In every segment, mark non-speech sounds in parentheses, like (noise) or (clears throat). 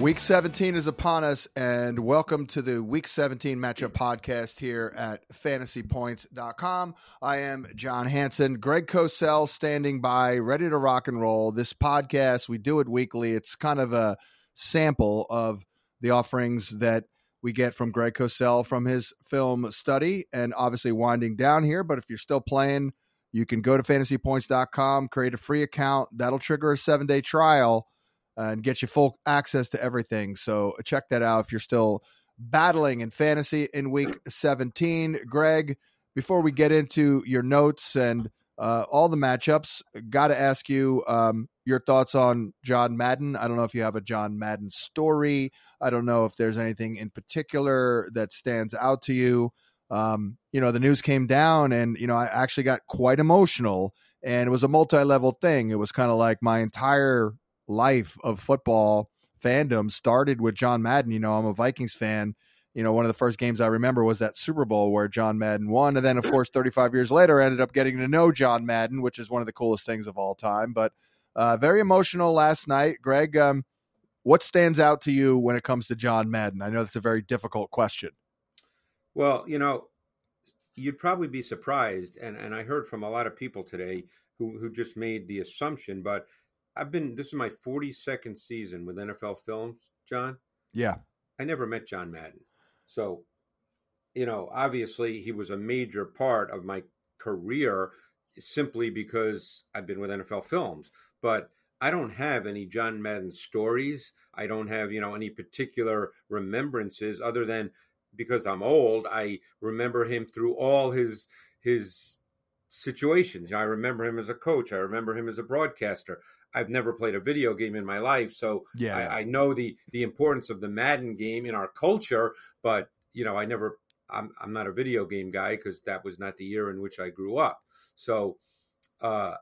Week 17 is upon us, and welcome to the Week 17 matchup podcast here at fantasypoints.com. I am John Hansen, Greg Cosell standing by, ready to rock and roll. This podcast, we do it weekly. It's kind of a sample of the offerings that we get from Greg Cosell from his film study, and obviously winding down here. But if you're still playing, you can go to fantasypoints.com, create a free account. That'll trigger a seven day trial and get you full access to everything. So check that out if you're still battling in fantasy in week 17. Greg, before we get into your notes and uh, all the matchups, got to ask you um, your thoughts on John Madden. I don't know if you have a John Madden story. I don't know if there's anything in particular that stands out to you. Um, you know, the news came down, and you know, I actually got quite emotional, and it was a multi-level thing. It was kind of like my entire life of football fandom started with John Madden. You know, I'm a Vikings fan. You know, one of the first games I remember was that Super Bowl where John Madden won. And then, of course, 35 years later, I ended up getting to know John Madden, which is one of the coolest things of all time. But uh, very emotional last night. Greg, um, what stands out to you when it comes to John Madden? I know that's a very difficult question. Well, you know, you'd probably be surprised, and, and I heard from a lot of people today who, who just made the assumption, but I've been this is my 42nd season with NFL Films, John. Yeah. I never met John Madden. So, you know, obviously he was a major part of my career simply because I've been with NFL Films, but I don't have any John Madden stories. I don't have, you know, any particular remembrances other than because I'm old, I remember him through all his his situations. I remember him as a coach. I remember him as a broadcaster. I've never played a video game in my life, so yeah, I, I know the the importance of the Madden game in our culture. But you know, I never. I'm I'm not a video game guy because that was not the era in which I grew up. So, uh,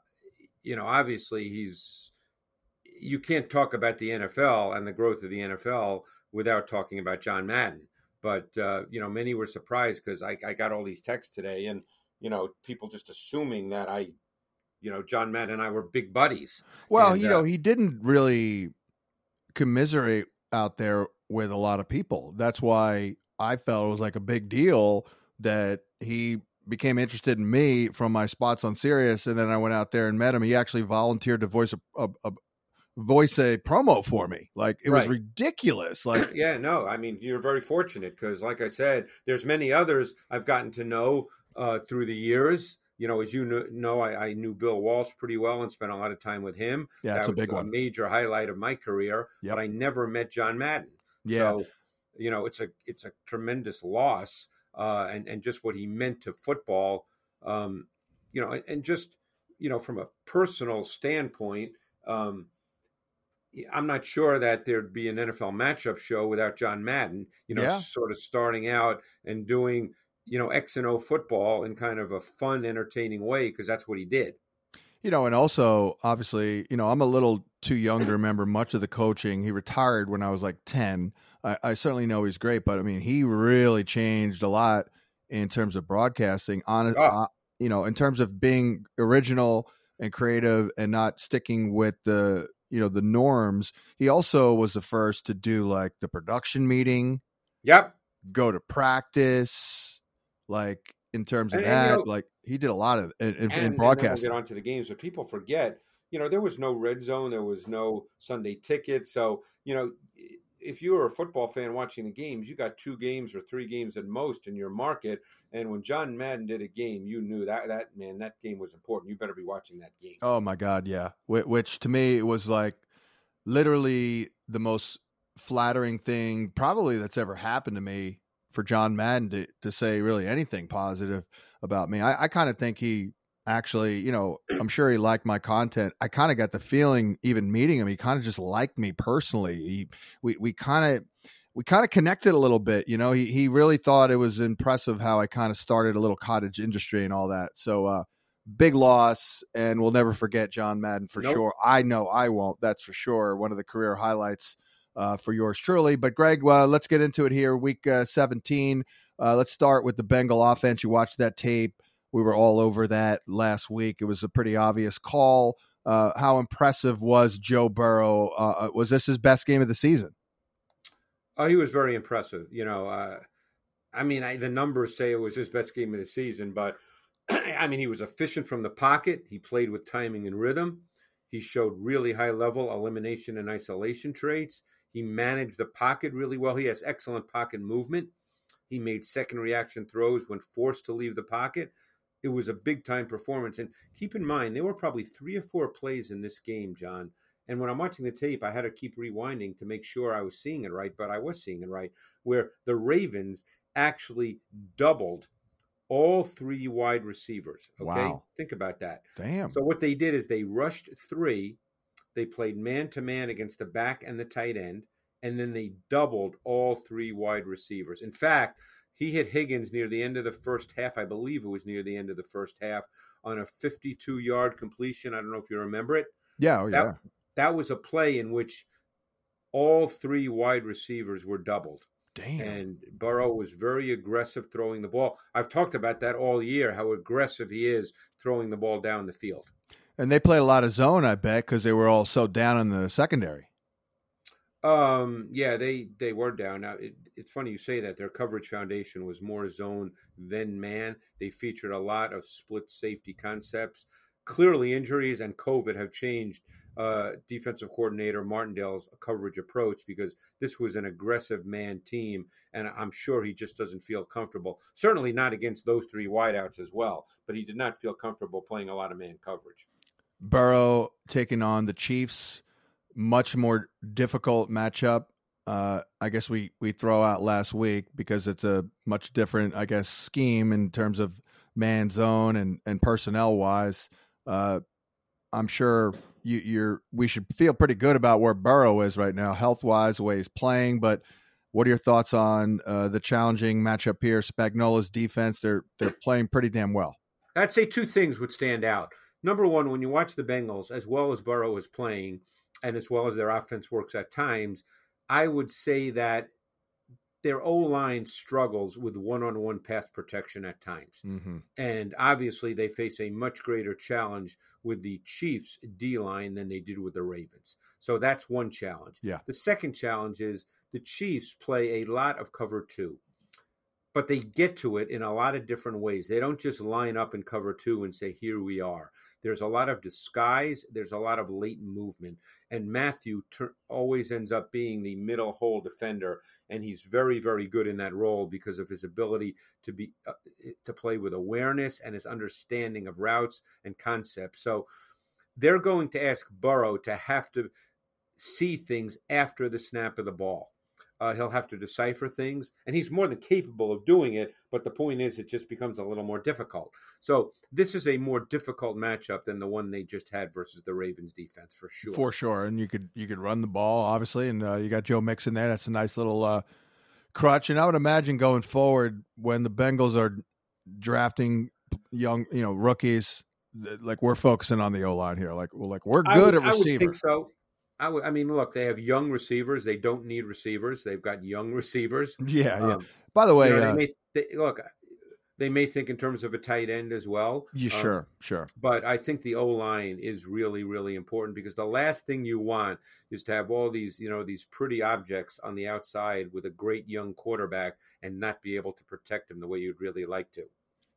you know, obviously he's. You can't talk about the NFL and the growth of the NFL without talking about John Madden. But uh, you know, many were surprised because I, I got all these texts today, and you know, people just assuming that I you know, John Madden and I were big buddies. Well, and, you know, uh, he didn't really commiserate out there with a lot of people. That's why I felt it was like a big deal that he became interested in me from my spots on Sirius, and then I went out there and met him. He actually volunteered to voice a, a, a voice a promo for me. Like it right. was ridiculous. Like (clears throat) yeah, no, I mean you're very fortunate because, like I said, there's many others I've gotten to know uh, through the years you know, as you know, I, I, knew Bill Walsh pretty well and spent a lot of time with him. Yeah, that's that a big one. A major highlight of my career. Yep. But I never met John Madden. Yeah. So, you know, it's a it's a tremendous loss, uh, and and just what he meant to football. Um, you know, and just you know, from a personal standpoint, um, I'm not sure that there'd be an NFL matchup show without John Madden. You know, yeah. sort of starting out and doing you know X and O football in kind of a fun, entertaining way because that's what he did. You know, and also obviously, you know, I'm a little too young to remember much of the coaching. He retired when I was like ten. I, I certainly know he's great, but I mean, he really changed a lot in terms of broadcasting. On, oh. uh, you know, in terms of being original and creative and not sticking with the you know the norms. He also was the first to do like the production meeting. Yep. Go to practice like in terms of and, that. You know, like he did a lot of in, in, and, in broadcasting. We'll get onto the games, but people forget. You know, there was no red zone, there was no Sunday ticket. So you know, if you were a football fan watching the games, you got two games or three games at most in your market. And when John Madden did a game, you knew that that man that game was important. You better be watching that game. Oh my God, yeah. Which, which to me was like literally the most flattering thing probably that's ever happened to me for John Madden to, to say really anything positive about me. I, I kind of think he actually, you know, I'm sure he liked my content. I kind of got the feeling, even meeting him, he kind of just liked me personally. He, we, we kind of, we kind of connected a little bit, you know. He he really thought it was impressive how I kind of started a little cottage industry and all that. So, uh, big loss, and we'll never forget John Madden for Nope. sure. I know I won't. That's for sure. One of the career highlights uh, for yours truly. But Greg, uh, let's get into it here. Week uh, 17. Uh, let's start with the Bengal offense. You watched that tape. We were all over that last week. It was a pretty obvious call. Uh, how impressive was Joe Burrow? Uh, was this his best game of the season? Oh, he was very impressive. You know, I mean, I, the numbers say it was his best game of the season, but (clears throat) I mean, he was efficient from the pocket. He played with timing and rhythm. He showed really high level elimination and isolation traits. He managed the pocket really well. He has excellent pocket movement. He made second reaction throws when forced to leave the pocket. It was a big time performance. And keep in mind, there were probably three or four plays in this game, John. And when I'm watching the tape, I had to keep rewinding to make sure I was seeing it right, but I was seeing it right, where the Ravens actually doubled all three wide receivers. Okay. Wow. Think about that. Damn. So what they did is they rushed three. They played man to man against the back and the tight end, and then they doubled all three wide receivers. In fact, he hit Higgins near the end of the first half. I believe it was near the end of the first half on a 52 yard completion. I don't know if you remember it. yeah, oh, That, yeah. that was a play in which all three wide receivers were doubled. Damn. And Burrow was very aggressive throwing the ball. I've talked about that all year, how aggressive he is throwing the ball down the field. And they played a lot of zone, I bet, because they were all so down in the secondary. Um, yeah, they they were down. Now it, it's funny you say that. Their coverage foundation was more zone than man. They featured a lot of split safety concepts. Clearly, injuries and COVID have changed uh, defensive coordinator Martindale's coverage approach because this was an aggressive man team, and I'm sure he just doesn't feel comfortable. Certainly not against those three wideouts as well, but he did not feel comfortable playing a lot of man coverage. Burrow taking on the Chiefs, much more difficult matchup. Uh, I guess we we throw out last week because it's a much different, I guess, scheme in terms of man zone and and personnel wise. Uh, I'm sure you, you're. We should feel pretty good about where Burrow is right now, health wise, the way he's playing. But what are your thoughts on uh, the challenging matchup here? Spagnuolo's defense, they're they're playing pretty damn well. I'd say two things would stand out. Number one, when you watch the Bengals, as well as Burrow is playing, and as well as their offense works at times, I would say that their O line struggles with one on one pass protection at times. Mm-hmm. And obviously, they face a much greater challenge with the Chiefs' D line than they did with the Ravens. So that's one challenge. Yeah. The second challenge is the Chiefs play a lot of cover two, but they get to it in a lot of different ways. They don't just line up in cover two and say, here we are. There's a lot of disguise, there's a lot of latent movement. And Mathieu ter- always ends up being the middle hole defender, and he's very, very good in that role because of his ability to be uh, to play with awareness and his understanding of routes and concepts. So they're going to ask Burrow to have to see things after the snap of the ball. Uh, he'll have to decipher things, and he's more than capable of doing it. But the point is, it just becomes a little more difficult. So this is a more difficult matchup than the one they just had versus the Ravens defense, for sure. For sure, and you could you could run the ball obviously, and uh, you got Joe Mixon there. That's a nice little uh, crutch. And I would imagine going forward when the Bengals are drafting young, you know, rookies, like we're focusing on the O line here. Like, we're like we're good would- at I would receiver. think so. I mean, look, they have young receivers. They don't need receivers. They've got young receivers. (laughs) Yeah, yeah. Um, By the way, you know, uh, they may they, look. They may think in terms of a tight end as well. you Um, sure, sure. but I think the O line is really, really important because the last thing you want is to have all these, you know, these pretty objects on the outside with a great young quarterback and not be able to protect him the way you'd really like to.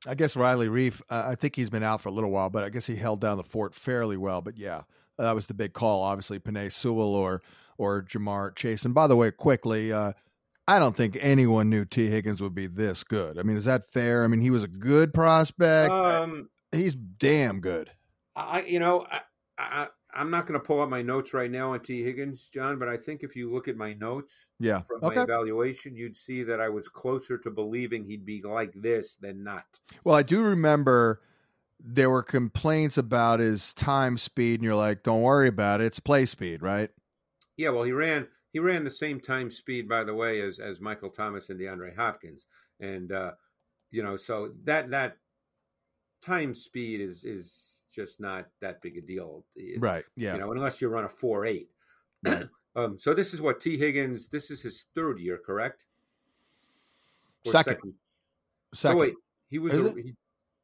I guess Riley Reiff. Uh, I think he's been out for a little while, but I guess he held down the fort fairly well. But yeah, that was the big call. Obviously, Penei Sewell or or Ja'Marr Chase. And by the way, quickly, uh, I don't think anyone knew Tee Higgins would be this good. I mean, is that fair? I mean, he was a good prospect. Um, he's damn good. I, you know, I, I, I'm not going to pull up my notes right now on Tee Higgins, John, but I think if you look at my notes Yeah. from my evaluation, you'd see that I was closer to believing he'd be like this than not. Well, I do remember there were complaints about his time speed, and you're like, don't worry about it. It's play speed, right? Yeah, well, he ran he ran the same time speed, by the way, as as Michael Thomas and DeAndre Hopkins, and uh, you know, so that that time speed is is just not that big a deal. It, right. Yeah. You know, unless you run a four eight. (clears throat) um, so this is what Tee Higgins. This is his third year, correct? Or second. second. second. Wait, he was. A, he,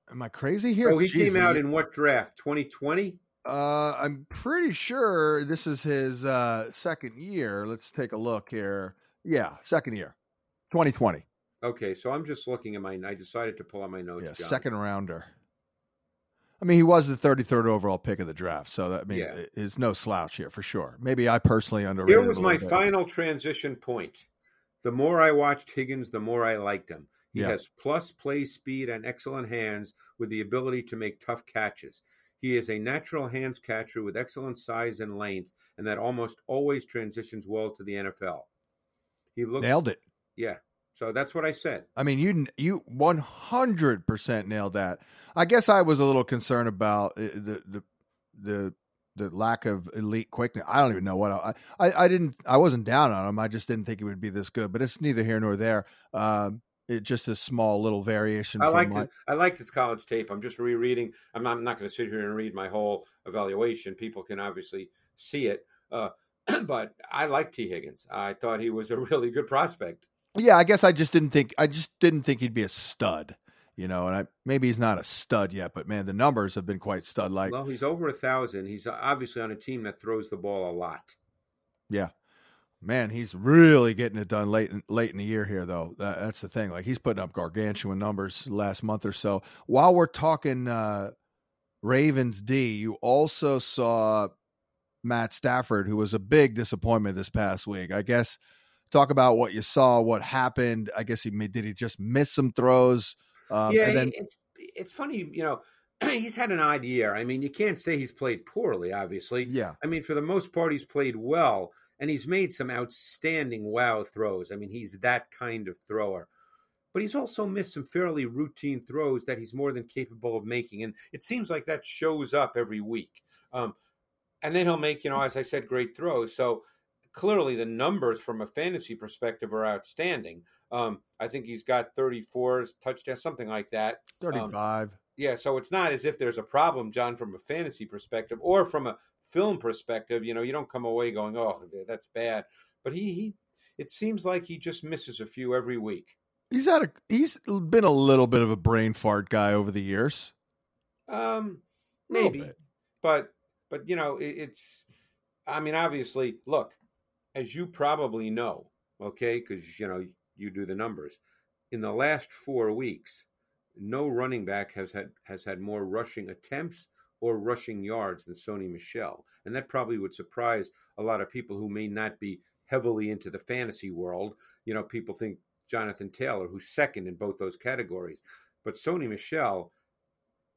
Am I crazy here? Oh, he Jeez, came out in what draft? Twenty twenty. Uh, I'm pretty sure this is his uh, second year. Let's take a look here. Yeah, second year, 2020. Okay, so I'm just looking at my. I decided to pull out my notes. Yeah, John. second rounder. I mean, he was the 33rd overall pick of the draft, so that I mean, yeah. it's no slouch here for sure. Maybe I personally underrated. Here was my bit. final transition point. The more I watched Higgins, the more I liked him. He yeah. has plus play speed and excellent hands with the ability to make tough catches. He is a natural hands catcher with excellent size and length, and that almost always transitions well to the NFL. He looks nailed it. Yeah, so that's what I said. I mean, you you one hundred percent nailed that. I guess I was a little concerned about uh, the the the the lack of elite quickness. I don't even know what I, I, I didn't I wasn't down on him. I just didn't think he would be this good. But it's neither here nor there. Um, it just a small little variation. I liked my... it. I liked his college tape. I'm just rereading. I'm not, I'm not going to sit here and read my whole evaluation. People can obviously see it. Uh, (clears throat) but I like Tee Higgins. I thought he was a (laughs) really good prospect. Yeah, I guess I just didn't think I just didn't think he'd be a stud, you know. And I maybe he's not a stud yet, but man, the numbers have been quite stud like. Well, he's over a thousand. He's obviously on a team that throws the ball a lot. Yeah, man, he's really getting it done late in, late in the year here, though. That, that's the thing. Like he's putting up gargantuan numbers last month or so. While we're talking uh, Ravens D, you also saw Matt Stafford, who was a big disappointment this past week. I guess talk about what you saw, what happened. I guess he did he just miss some throws? Um, yeah, then, it's it's funny, you know. (clears throat) He's had an odd year. I mean, you can't say he's played poorly. Obviously, yeah. I mean, for the most part, he's played well, and he's made some outstanding wow throws. I mean, he's that kind of thrower but he's also missed some fairly routine throws that he's more than capable of making. And it seems like that shows up every week. Um, and then he'll make, you know, as I said, great throws. So clearly the numbers from a fantasy perspective are outstanding. Um, I think he's got 34 touchdowns, something like that. Um, 35. Um, yeah, so it's not as if there's a problem, John, from a fantasy perspective or from a film perspective. You know, you don't come away going, "Oh, that's bad," but he, he it seems like he just misses a few every week. He's had a he's been a little bit of a brain fart guy over the years. Um, maybe, but but you know, it, it's. I mean, obviously, look, as you probably know, okay, because you know you do the numbers. In the last four weeks, no running back has had has had more rushing attempts or rushing yards than Sony Michel. and that probably would surprise a lot of people who may not be heavily into the fantasy world. You know, people think Jonathan Taylor, who's second in both those categories, but Sony Michel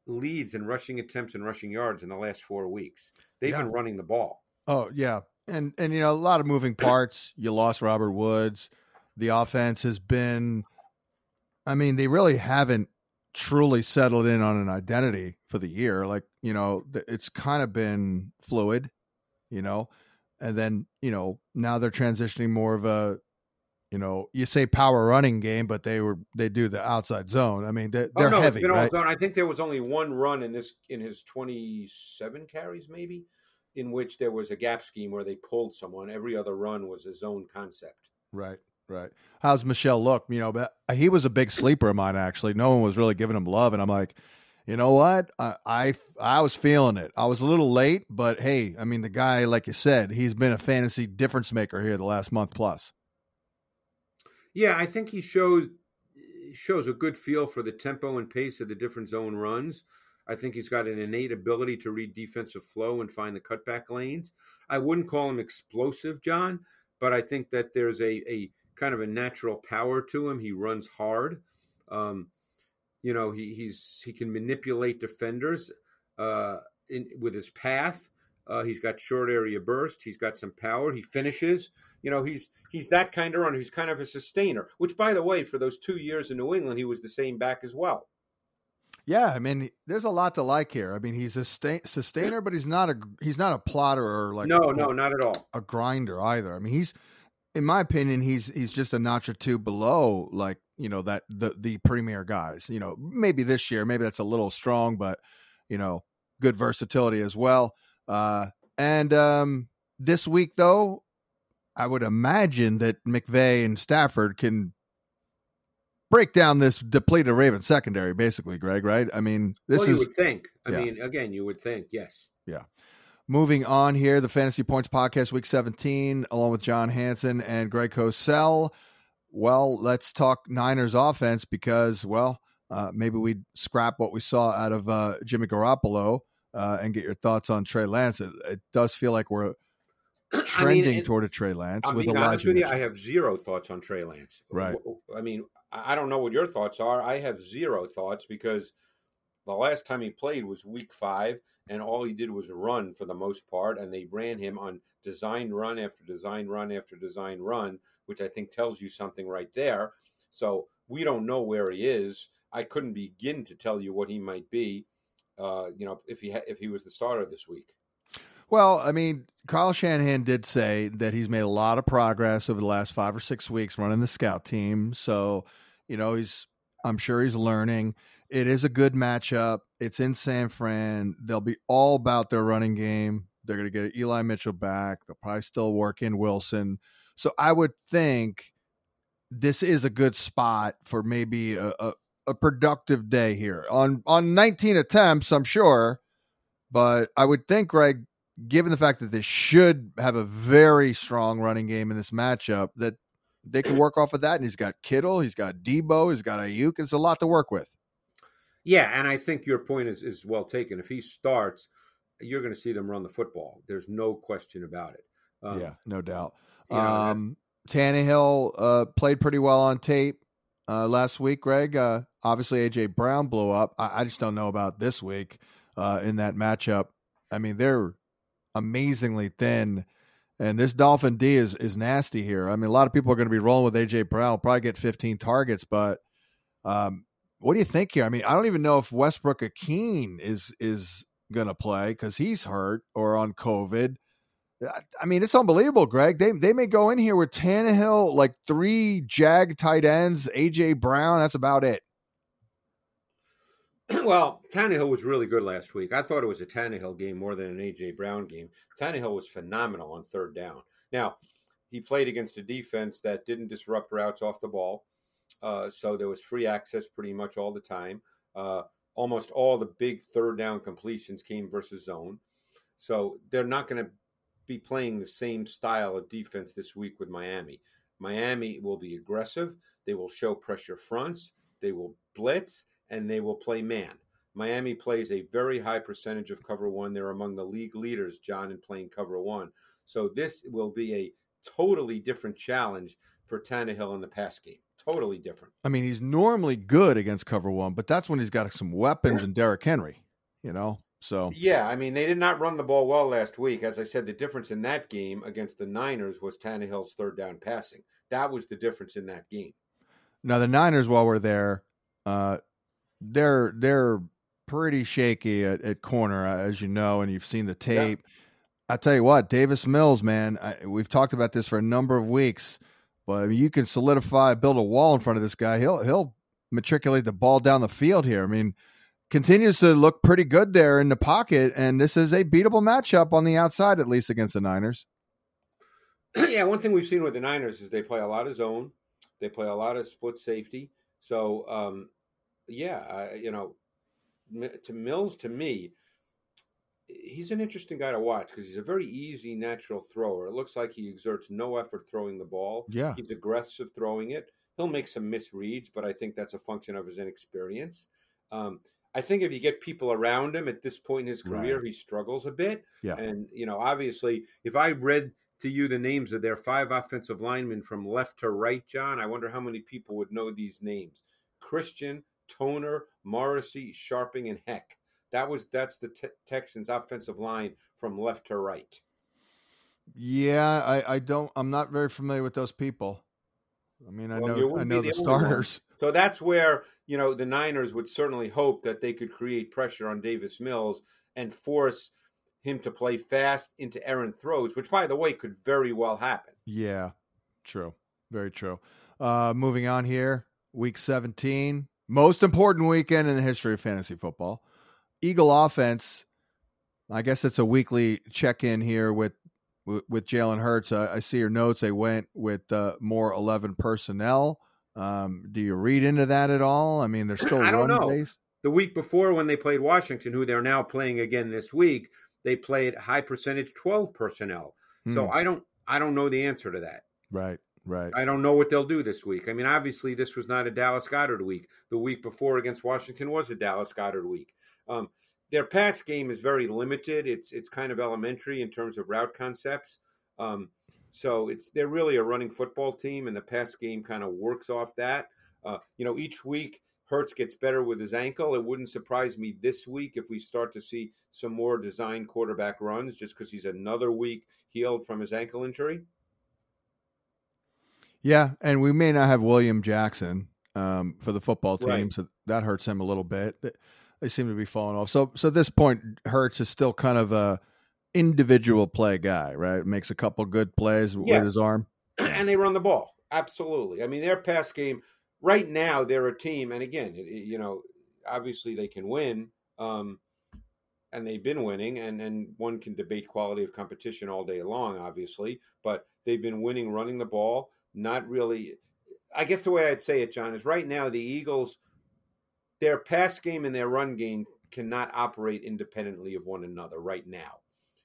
leads in rushing attempts and rushing yards in the last four weeks. They've yeah. been running the ball. Oh yeah, and and you know a lot of moving parts. You lost Robert Woods. The offense has been. I mean, they really haven't truly settled in on an identity for the year. Like you know, it's kind of been fluid. You know, and then you know now they're transitioning more of a you know, you say power running game, but they were they do the outside zone. I mean, oh, they're, they're oh, no, heavy. Right? I think there was only one run in this in his twenty seven carries, maybe, in which there was a gap scheme where they pulled someone. Every other run was a zone concept. Right, right. How's Michel look? You know, but he was a big sleeper of mine. Actually, no one was really giving him love, and I'm like, you know what? I, I, I was feeling it. I was a little late, but hey, I mean, the guy, like you said, he's been a fantasy difference maker here the last month plus. Yeah, I think he shows shows a good feel for the tempo and pace of the different zone runs. I think he's got an innate ability to read defensive flow and find the cutback lanes. I wouldn't call him explosive, John, but I think that there's a, a kind of a natural power to him. He runs hard. Um, you know, he, he's he can manipulate defenders uh, in, with his path. Uh, he's got short area burst. He's got some power. He finishes. You know, he's he's that kind of runner. He's kind of a sustainer. Which, by the way, for those two years in New England, he was the same back as well. Yeah, I mean, there's a lot to like here. I mean, he's a sustainer, but he's not a he's not a plotter or like no, a, no, not at all a grinder either. I mean, he's in my opinion, he's he's just a notch or two below, like you know that the the premier guys. You know, maybe this year, maybe that's a little strong, but you know, good versatility as well. Uh, and um, this week, though, I would imagine that McVay and Stafford can break down this depleted Raven secondary, basically, Greg. Right? I mean, this well, is. You would think. I yeah. mean, again, you would think. Yes. Yeah. Moving on here, the Fantasy Points Podcast, Week 17, along with John Hansen and Greg Cosell. Well, let's talk Niners offense because, well, uh, maybe we scrap what we saw out of uh, Jimmy Garoppolo uh, and get your thoughts on Trey Lance. It, it does feel like we're trending (clears throat) I mean, toward a Trey Lance I'm with Elijah. with you, I have zero thoughts on Trey Lance. Right. I mean, I don't know what your thoughts are. I have zero thoughts because the last time he played was week five, and all he did was run for the most part, and they ran him on design run after design run after design run, which I think tells you something right there. So we don't know where he is. I couldn't begin to tell you what he might be. Uh, you know, if he ha- if he was the starter this week. Well, I mean, Kyle Shanahan did say that he's made a lot of progress over the last five or six weeks running the scout team. So, you know, he's I'm sure he's learning. It is a good matchup. It's in San Fran. They'll be all about their running game. They're going to get Eli Mitchell back. They'll probably still work in Wilson. So I would think this is a good spot for maybe a, a, a productive day here on on 19 attempts. I'm sure, but I would think, Greg, given the fact that they should have a very strong running game in this matchup, that they can work off of that. And he's got Kittle, he's got Deebo, he's got Aiyuk. It's a lot to work with. Yeah, and I think your point is is well taken. If he starts, you're going to see them run the football. There's no question about it. Um, yeah, no doubt. you know, um, Tannehill uh, played pretty well on tape uh, last week, Greg. Uh, obviously, AJ Brown blew up. I, I just don't know about this week uh, in that matchup. I mean, they're amazingly thin. And this Dolphin D is is nasty here. I mean, a lot of people are going to be rolling with AJ Brown. Probably get 15 targets, but um, what do you think here? I mean, I don't even know if Westbrook-Ikhine is is going to play because he's hurt or on COVID. I- mean, it's unbelievable, Greg. They they may go in here with Tannehill, like three Jag tight ends, AJ Brown. That's about it. (clears throat) well, Tannehill was really good last week. I thought it was a Tannehill game more than an AJ Brown game. Tannehill was phenomenal on third down. Now, he played against a defense that didn't disrupt routes off the ball, uh, so there was free access pretty much all the time. Uh, almost all the big third down completions came versus zone, so they're not going to be playing the same style of defense this week with Miami. Miami will be aggressive. They will show pressure fronts. They will blitz and they will play man. Miami plays a very high percentage of cover one. They're among the league leaders, John, in playing cover one. So this will be a totally different challenge for Tannehill in the pass game. Totally different. I mean, he's normally good against cover one, but that's when he's got some weapons and Derrick Henry. You know, so Yeah, I mean, they did not run the ball well last week. As I said, the difference in that game against the Niners was Tannehill's third down passing. That was the difference in that game. now the Niners, while we're there, uh, they're they're pretty shaky at, at corner, uh, as you know, and you've seen the tape. I tell you what, Davis Mills, man, I, we've talked about this for a number of weeks, but I mean, you can solidify, build a wall in front of this guy. He'll he'll matriculate the ball down the field here. I mean, continues to look pretty good there in the pocket, and this is a beatable matchup on the outside, at least against the Niners. (clears throat) yeah, one thing we've seen with the Niners is they play a lot of zone, they play a lot of split safety. So, um, yeah, you know, to Mills, to me, he's an interesting guy to watch because he's a very easy, natural thrower. It looks like he exerts no effort throwing the ball. Yeah. He's aggressive throwing it. He'll make some misreads, but I think that's a function of his inexperience. Um, I think if you get people around him at this point in his career, Right. he struggles a bit. Yeah. And, you know, obviously, if I read to you the names of their five offensive linemen from left to right, John, I wonder how many people would know these names. Christian, Toner, Morrissey, Scharping, and Heck. That was that's the te- Texans' offensive line from left to right. Yeah, I, I don't. I'm not very familiar with those people. I mean, I Well, know I know the, the one. starters. So that's where you know the Niners would certainly hope that they could create pressure on Davis Mills and force him to play fast into errant throws, which, by the way, could very well happen. Yeah, True. Very true. Uh, moving on here, week 17, most important weekend in the history of fantasy football. Eagle offense. I guess it's a weekly check in here with with, Jalen Hurts. Uh, I see your notes. They went with uh, more 11 personnel. Um, do you read into that at all? I mean, they're (clears throat) still I don't know. based. The week before, when they played Washington, who they're now playing again this week, they played high percentage 12 personnel. So Hmm. I don't I don't know the answer to that. Right, right. I don't know what they'll do this week. I mean, obviously, this was not a Dallas Goedert week. The week before against Washington was a Dallas Goedert week. Um, their pass game is very limited. It's it's kind of elementary in terms of route concepts. Um, so it's they're really a running football team, and the pass game kind of works off that. Uh, you know, each week Hurts gets better with his ankle. It wouldn't surprise me this week if we start to see some more design quarterback runs, just because he's another week healed from his ankle injury. Yeah, and we may not have William Jackson um, for the football team, Right. so that hurts him a little bit. They- seem to be falling off. So, so at this point, Hurts is still kind of a individual play guy, right? Makes a couple good plays with his arm. (clears throat) and they run the ball. Absolutely. I mean, their pass game right now, they're a team, and again, it- you know, obviously they can win, um, and they've been winning, and and one can debate quality of competition all day long, obviously, but they've been winning running the ball. Not really. I guess the way I'd say it, John, is right now the Eagles, their pass game and their run game cannot operate independently of one another right now.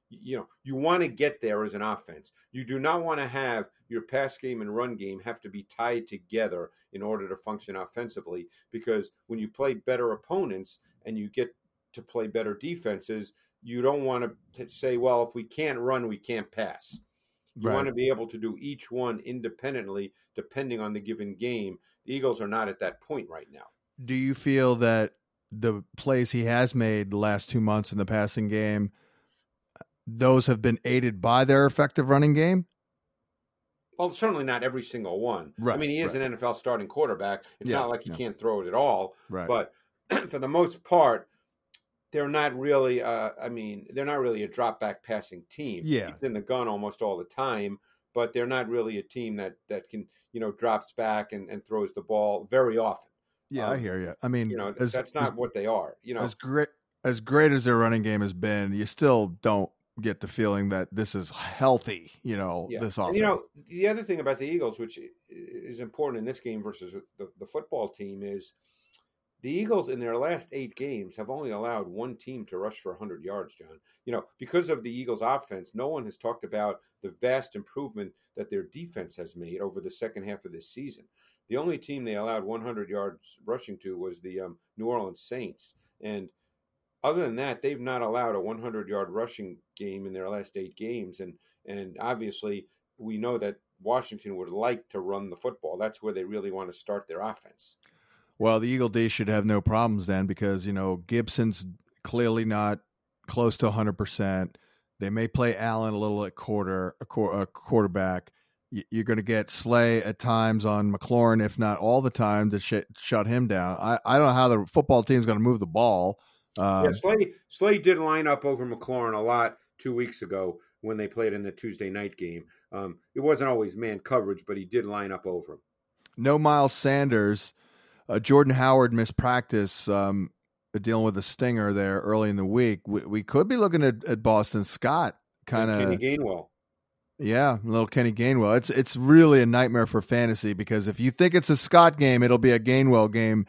You know you want to get there as an offense. You do not want to have your pass game and run game have to be tied together in order to function offensively because when you play better opponents and you get to play better defenses you don't want to say well if we can't run we can't pass. You want to be able to do each one independently depending on the given game. The eagles are not at that point right now Do you feel that the plays he has made the last two months in the passing game, those have been aided by their effective running game? Well, certainly not every single one. I mean, he is right. an NFL starting quarterback. It's Yeah, not like he yeah. can't throw it at all. Right. But (clears throat) for the most part, they're not really. Uh, I mean, they're not really a drop back passing team. Yeah. He's in the gun almost all the time, but they're not really a team that that can you know drops back and, and throws the ball very often. Yeah, I um, hear you. I mean, You know, as- that's as- not what they are. You know, as great as great as their running game has been, you still don't get the feeling that this is healthy. You know, Yeah. this And, offense. you know, the other thing about the Eagles, which is important in this game versus the, the football team, is the Eagles in their last eight games have only allowed one team to rush for 100 yards, John. You know, because of the Eagles' offense, no one has talked about the vast improvement that their defense has made over the second half of this season. The only team they allowed 100 yards rushing to was the um, New Orleans Saints. And other than that, they've not allowed a 100 yard rushing game in their last eight games. And, and obviously, we know that Washington would like to run the football. That's where they really want to start their offense. Well, the Eagle D should have no problems then because, you know, Gibson's clearly not close to 100%. They may play Allen a little at quarter, a, quar- a quarterback. You're going to get Slay at times on McLaurin, if not all the time, to sh- shut him down. I, I don't know how the football team's going to move the ball. Um, yeah, Slay, Slay did line up over McLaurin a lot two weeks ago when they played in the Tuesday night game. Um, it wasn't always man coverage, but he did line up over him. no Miles Sanders. Uh, Jordan Howard missed practice um, dealing with a stinger there early in the week. We, we could be looking at, at Boston Scott kind of Kenny Gainwell. Yeah, little Kenny Gainwell. It's it's really a nightmare for fantasy because if you think it's a Scott game, it'll be a Gainwell game,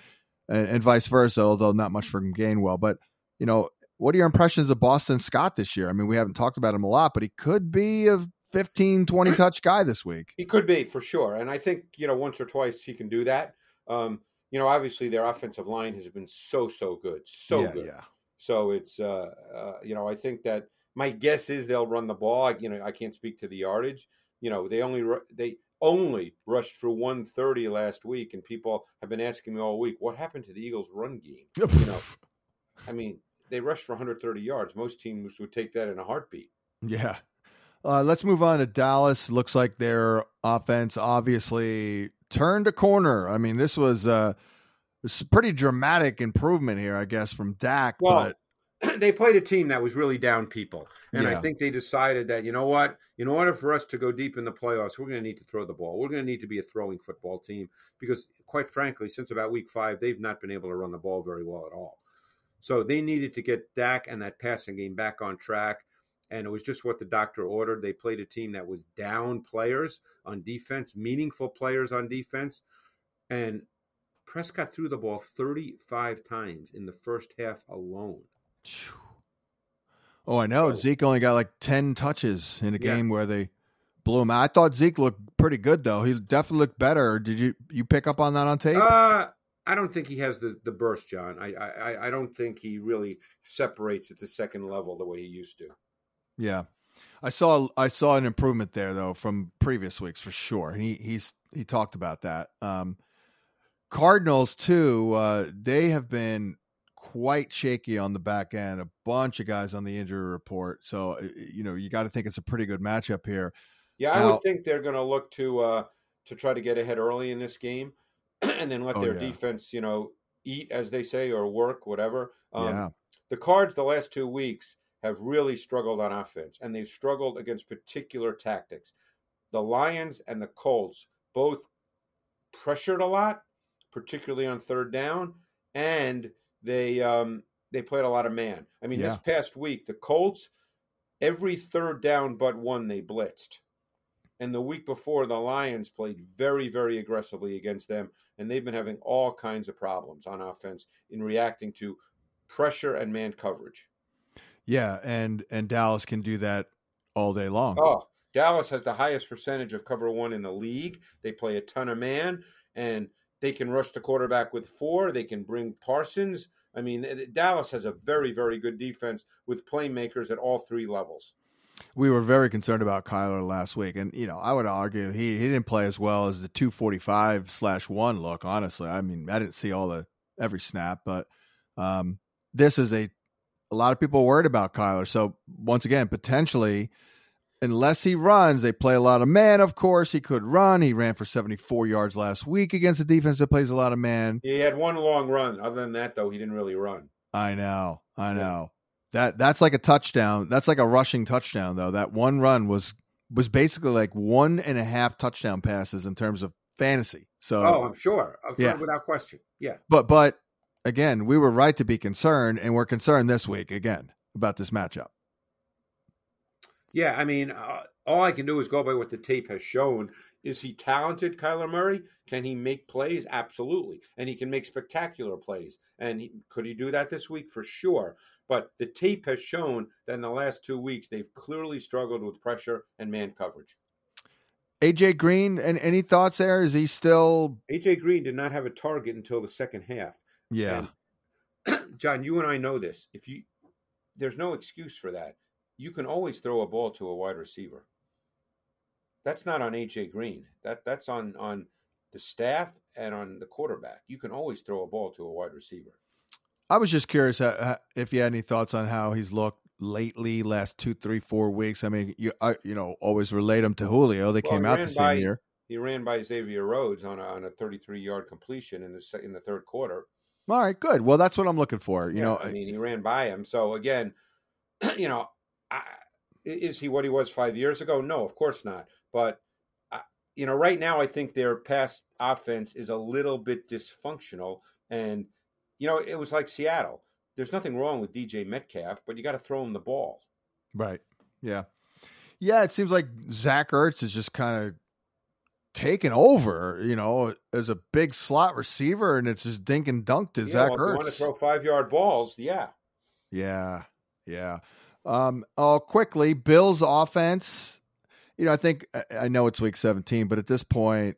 and, and vice versa. Although not much for Gainwell, but you know, what are your impressions of Boston Scott this year? I mean, we haven't talked about him a lot, but he could be a 15, 20 (clears throat) touch guy this week. He could be for sure, and I think you know once or twice he can do that. Um, you know, obviously their offensive line has been so so good, so yeah, good. yeah. So it's uh, uh, you know I think that my guess is they'll run the ball. I, you know I can't speak to the yardage. You know they only they only rushed for 130 last week, and people have been asking me all week what happened to the Eagles' run game. You know, I mean they rushed for 130 yards. Most teams would take that in a heartbeat. Yeah. Uh, let's move on to Dallas. Looks like their offense obviously turned a corner. I mean, this was uh, this a pretty dramatic improvement here, I guess, from Dak. Well, but (clears throat) they played a team that was really down people. And Yeah. I think they decided that, you know what, in order for us to go deep in the playoffs, we're going to need to throw the ball. We're going to need to be a throwing football team because, quite frankly, since about week five, they've not been able to run the ball very well at all. So they needed to get Dak and that passing game back on track. And it was just what the doctor ordered. They played a team that was down players on defense, meaningful players on defense. And Prescott threw the ball 35 times in the first half alone. Oh, I know. So- Zeke only got like 10 touches in a Yeah. game where they blew him out. I thought Zeke looked pretty good, though. He definitely looked better. Did you you pick up on that on tape? Uh, I don't think he has the, the burst, John. I, I I don't think he really separates at the second level the way he used to. yeah. I saw I saw an improvement there though from previous weeks for sure. He he's he talked about that. Um Cardinals too, uh they have been quite shaky on the back end. A bunch of guys on the injury report. So uh, you know, you got to think it's a pretty good matchup here. Yeah, I Now- would think they're going to look to uh, to try to get ahead early in this game, (clears throat) and then let Oh, their yeah. defense, you know, eat as they say or work, whatever. Um, yeah. The Cards the last two weeks have really struggled on offense, and they've struggled against particular tactics. The Lions and the Colts both pressured a lot, particularly on third down, and they um, they played a lot of man. I mean, this past week, the Colts every third down but one they blitzed, and the week before, the Lions played very very aggressively against them, and they've been having all kinds of problems on offense in reacting to pressure and man coverage. Yeah, and and Dallas can do that all day long. Oh, Dallas has the highest percentage of cover one in the league. They play a ton of man, and they can rush the quarterback with four. They can bring Parsons. I mean, Dallas has a very, very good defense with playmakers at all three levels. We were very concerned about Kyler last week, and you know I would argue he he didn't play as well as the two forty five slash one look. Honestly, I mean I didn't see all the every snap, but um, this is a a lot of people worried about Kyler. So once again, potentially, unless he runs, they play a lot of man. Of course, he could run. He ran for seventy four yards last week against a defense that plays a lot of man. He had one long run. Other than that, though, he didn't really run. I know, I know. That that's like a touchdown. That's like a rushing touchdown, though. That one run was was basically like one and a half touchdown passes in terms of fantasy. So, Oh, I'm sure. I'm sure Yeah. without question. Yeah. but but again, we were right to be concerned, and we're concerned this week again about this matchup. Yeah, I mean, uh, all I can do is go by what the tape has shown. Is he talented, Kyler Murray? Can he make plays? Absolutely, and he can make spectacular plays. And he, could he do that this week? For sure. But the tape has shown that in the last two weeks they've clearly struggled with pressure and man coverage. AJ Green, and any thoughts there? Is he still? AJ Green did not have a target until the second half. Yeah, And, (clears throat) John, you and I know this. If you, there's no excuse for that. You can always throw a ball to a wide receiver. That's not on AJ Green. That that's on on the staff and on the quarterback. You can always throw a ball to a wide receiver. I was just curious uh, uh, if you had any thoughts on how he's looked lately, last two, three, four weeks. I mean, you I, you know always relate him to Julio. They Well, came out the same by- year. He ran by Xavier Rhodes on a, on a 33 yard completion in the in the third quarter. All right, good. Well, that's what I'm looking for. You Yeah, know, I mean, he ran by him. So again, (clears throat) you know, I, is he what he was five years ago? No, of course not. But I, you know, right now, I think their past offense is a little bit dysfunctional, and you know, it was like Seattle. There's nothing wrong with DJ Metcalf, but you got to throw him the ball. Right. Yeah. Yeah, it seems like Zach Ertz is just kind of taken over, you know, as a big slot receiver, and it's just dink and dunk to You Zach if you want to throw five yard balls, yeah. Yeah. Yeah. Um, oh, quickly, Bills offense. You know, I think I- know it's week 17, but at this point,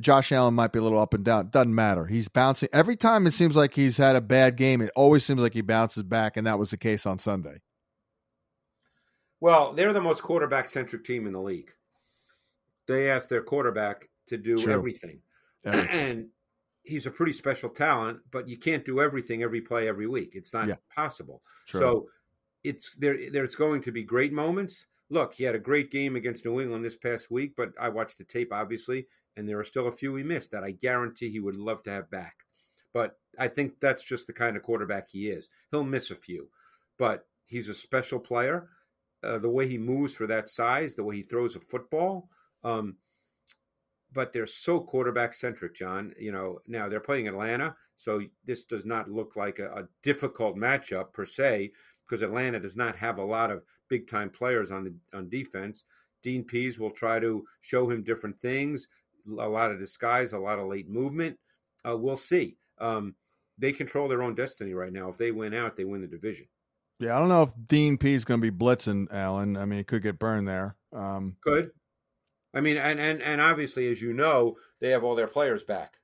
Josh Allen might be a little up and down. Doesn't matter. He's bouncing every time. It seems like he's had a bad game. It always seems like he bounces back, and that was the case on Sunday. Well, they're the most quarterback centric team in the league. They ask their quarterback to do True. everything. Everything. and he's a pretty special talent, but you can't do everything every play every week. It's not Yeah. possible. True. So it's there. There's going to be great moments. Look, he had a great game against New England this past week, but I watched the tape obviously, and there are still a few he missed that I guarantee he would love to have back. But I think that's just the kind of quarterback he is. He'll miss a few, but he's a special player. Uh, the way he moves for that size, the way he throws a football. Um, but they're so quarterback centric, John. You know, now they're playing Atlanta, so this does not look like a, a difficult matchup per se, because Atlanta does not have a lot of big time players on the on defense. Dean Pees will try to show him different things, a lot of disguise, a lot of late movement. Uh, we'll see. Um, they control their own destiny right now. If they win out, they win the division. Yeah, I don't know if Dean Pees is going to be blitzing Allen. I mean, he could get burned there. Um, could. I mean, and, and and obviously, as you know, they have all their players back.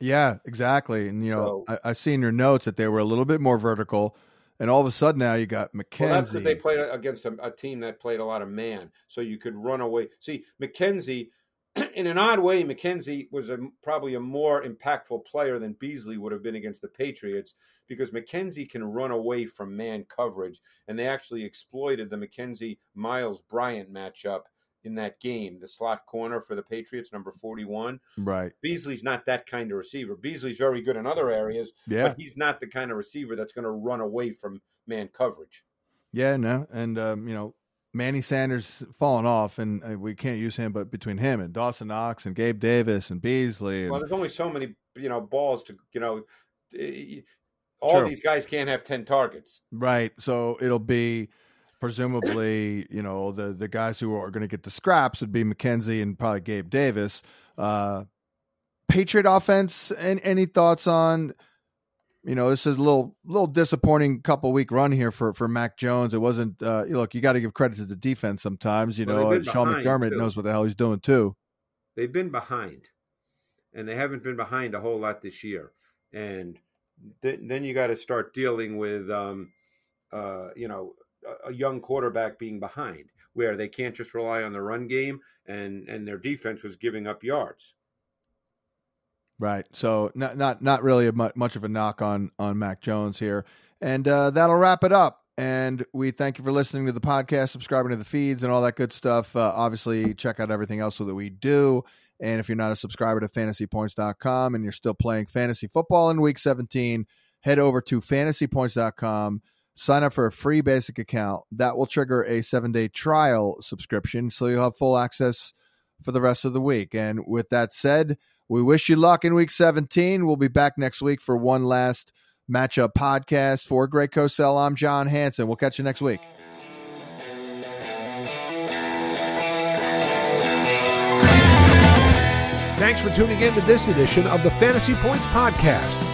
Yeah, exactly. And you know, so, I, I see in your notes that they were a little bit more vertical, and all of a sudden now you got McKenzie. Well, that's because they played against a, a, team that played a lot of man, so you could run away. See, McKenzie, (clears throat) in an odd way, McKenzie was a, probably a more impactful player than Beasley would have been against the Patriots because McKenzie can run away from man coverage, and they actually exploited the McKenzie Miles Bryant matchup in that game, the slot corner for the Patriots, number 41. Right. Beasley's not that kind of receiver. Beasley's very good in other areas, yeah. but he's not the kind of receiver that's going to run away from man coverage. Yeah, no. And, um, you know, Manny Sanders falling off, and uh, we can't use him, but between him and Dawson Knox and Gabe Davis and Beasley. And... Well, there's only so many, you know, balls to, you know, all True. these guys can't have 10 targets. Right. So it'll be presumably, you know, the the guys who are going to get the scraps would be McKenzie and probably Gabe Davis. Uh, Patriot offense. And any thoughts on? You know, this is a little little disappointing couple week run here for for Mac Jones. It wasn't. Uh, look, you got to give credit to the defense sometimes. You well, know, Sean McDermott too. knows what the hell he's doing too. They've been behind, and they haven't been behind a whole lot this year. And th- then you got to start dealing with, um, uh, you know, a young quarterback being behind, where they can't just rely on the run game, and and their defense was giving up yards. Right. So not not not really much of a knock on on Mac Jones here, and uh, that'll wrap it up. And we thank you for listening to the podcast, subscribing to the feeds, and all that good stuff. Uh, obviously, check out everything else so that we do. And if you're not a subscriber to fantasypoints.com and you're still playing fantasy football in week 17, head over to fantasypoints.com sign up for a free basic account. That will trigger a seven day trial subscription. So you'll have full access for the rest of the week. And with that said, we wish you luck in week 17. We'll be back next week for one last matchup podcast. For Greg Cosell, I'm John Hansen. We'll catch you next week. Thanks for tuning in to this edition of the Fantasy Points Podcast.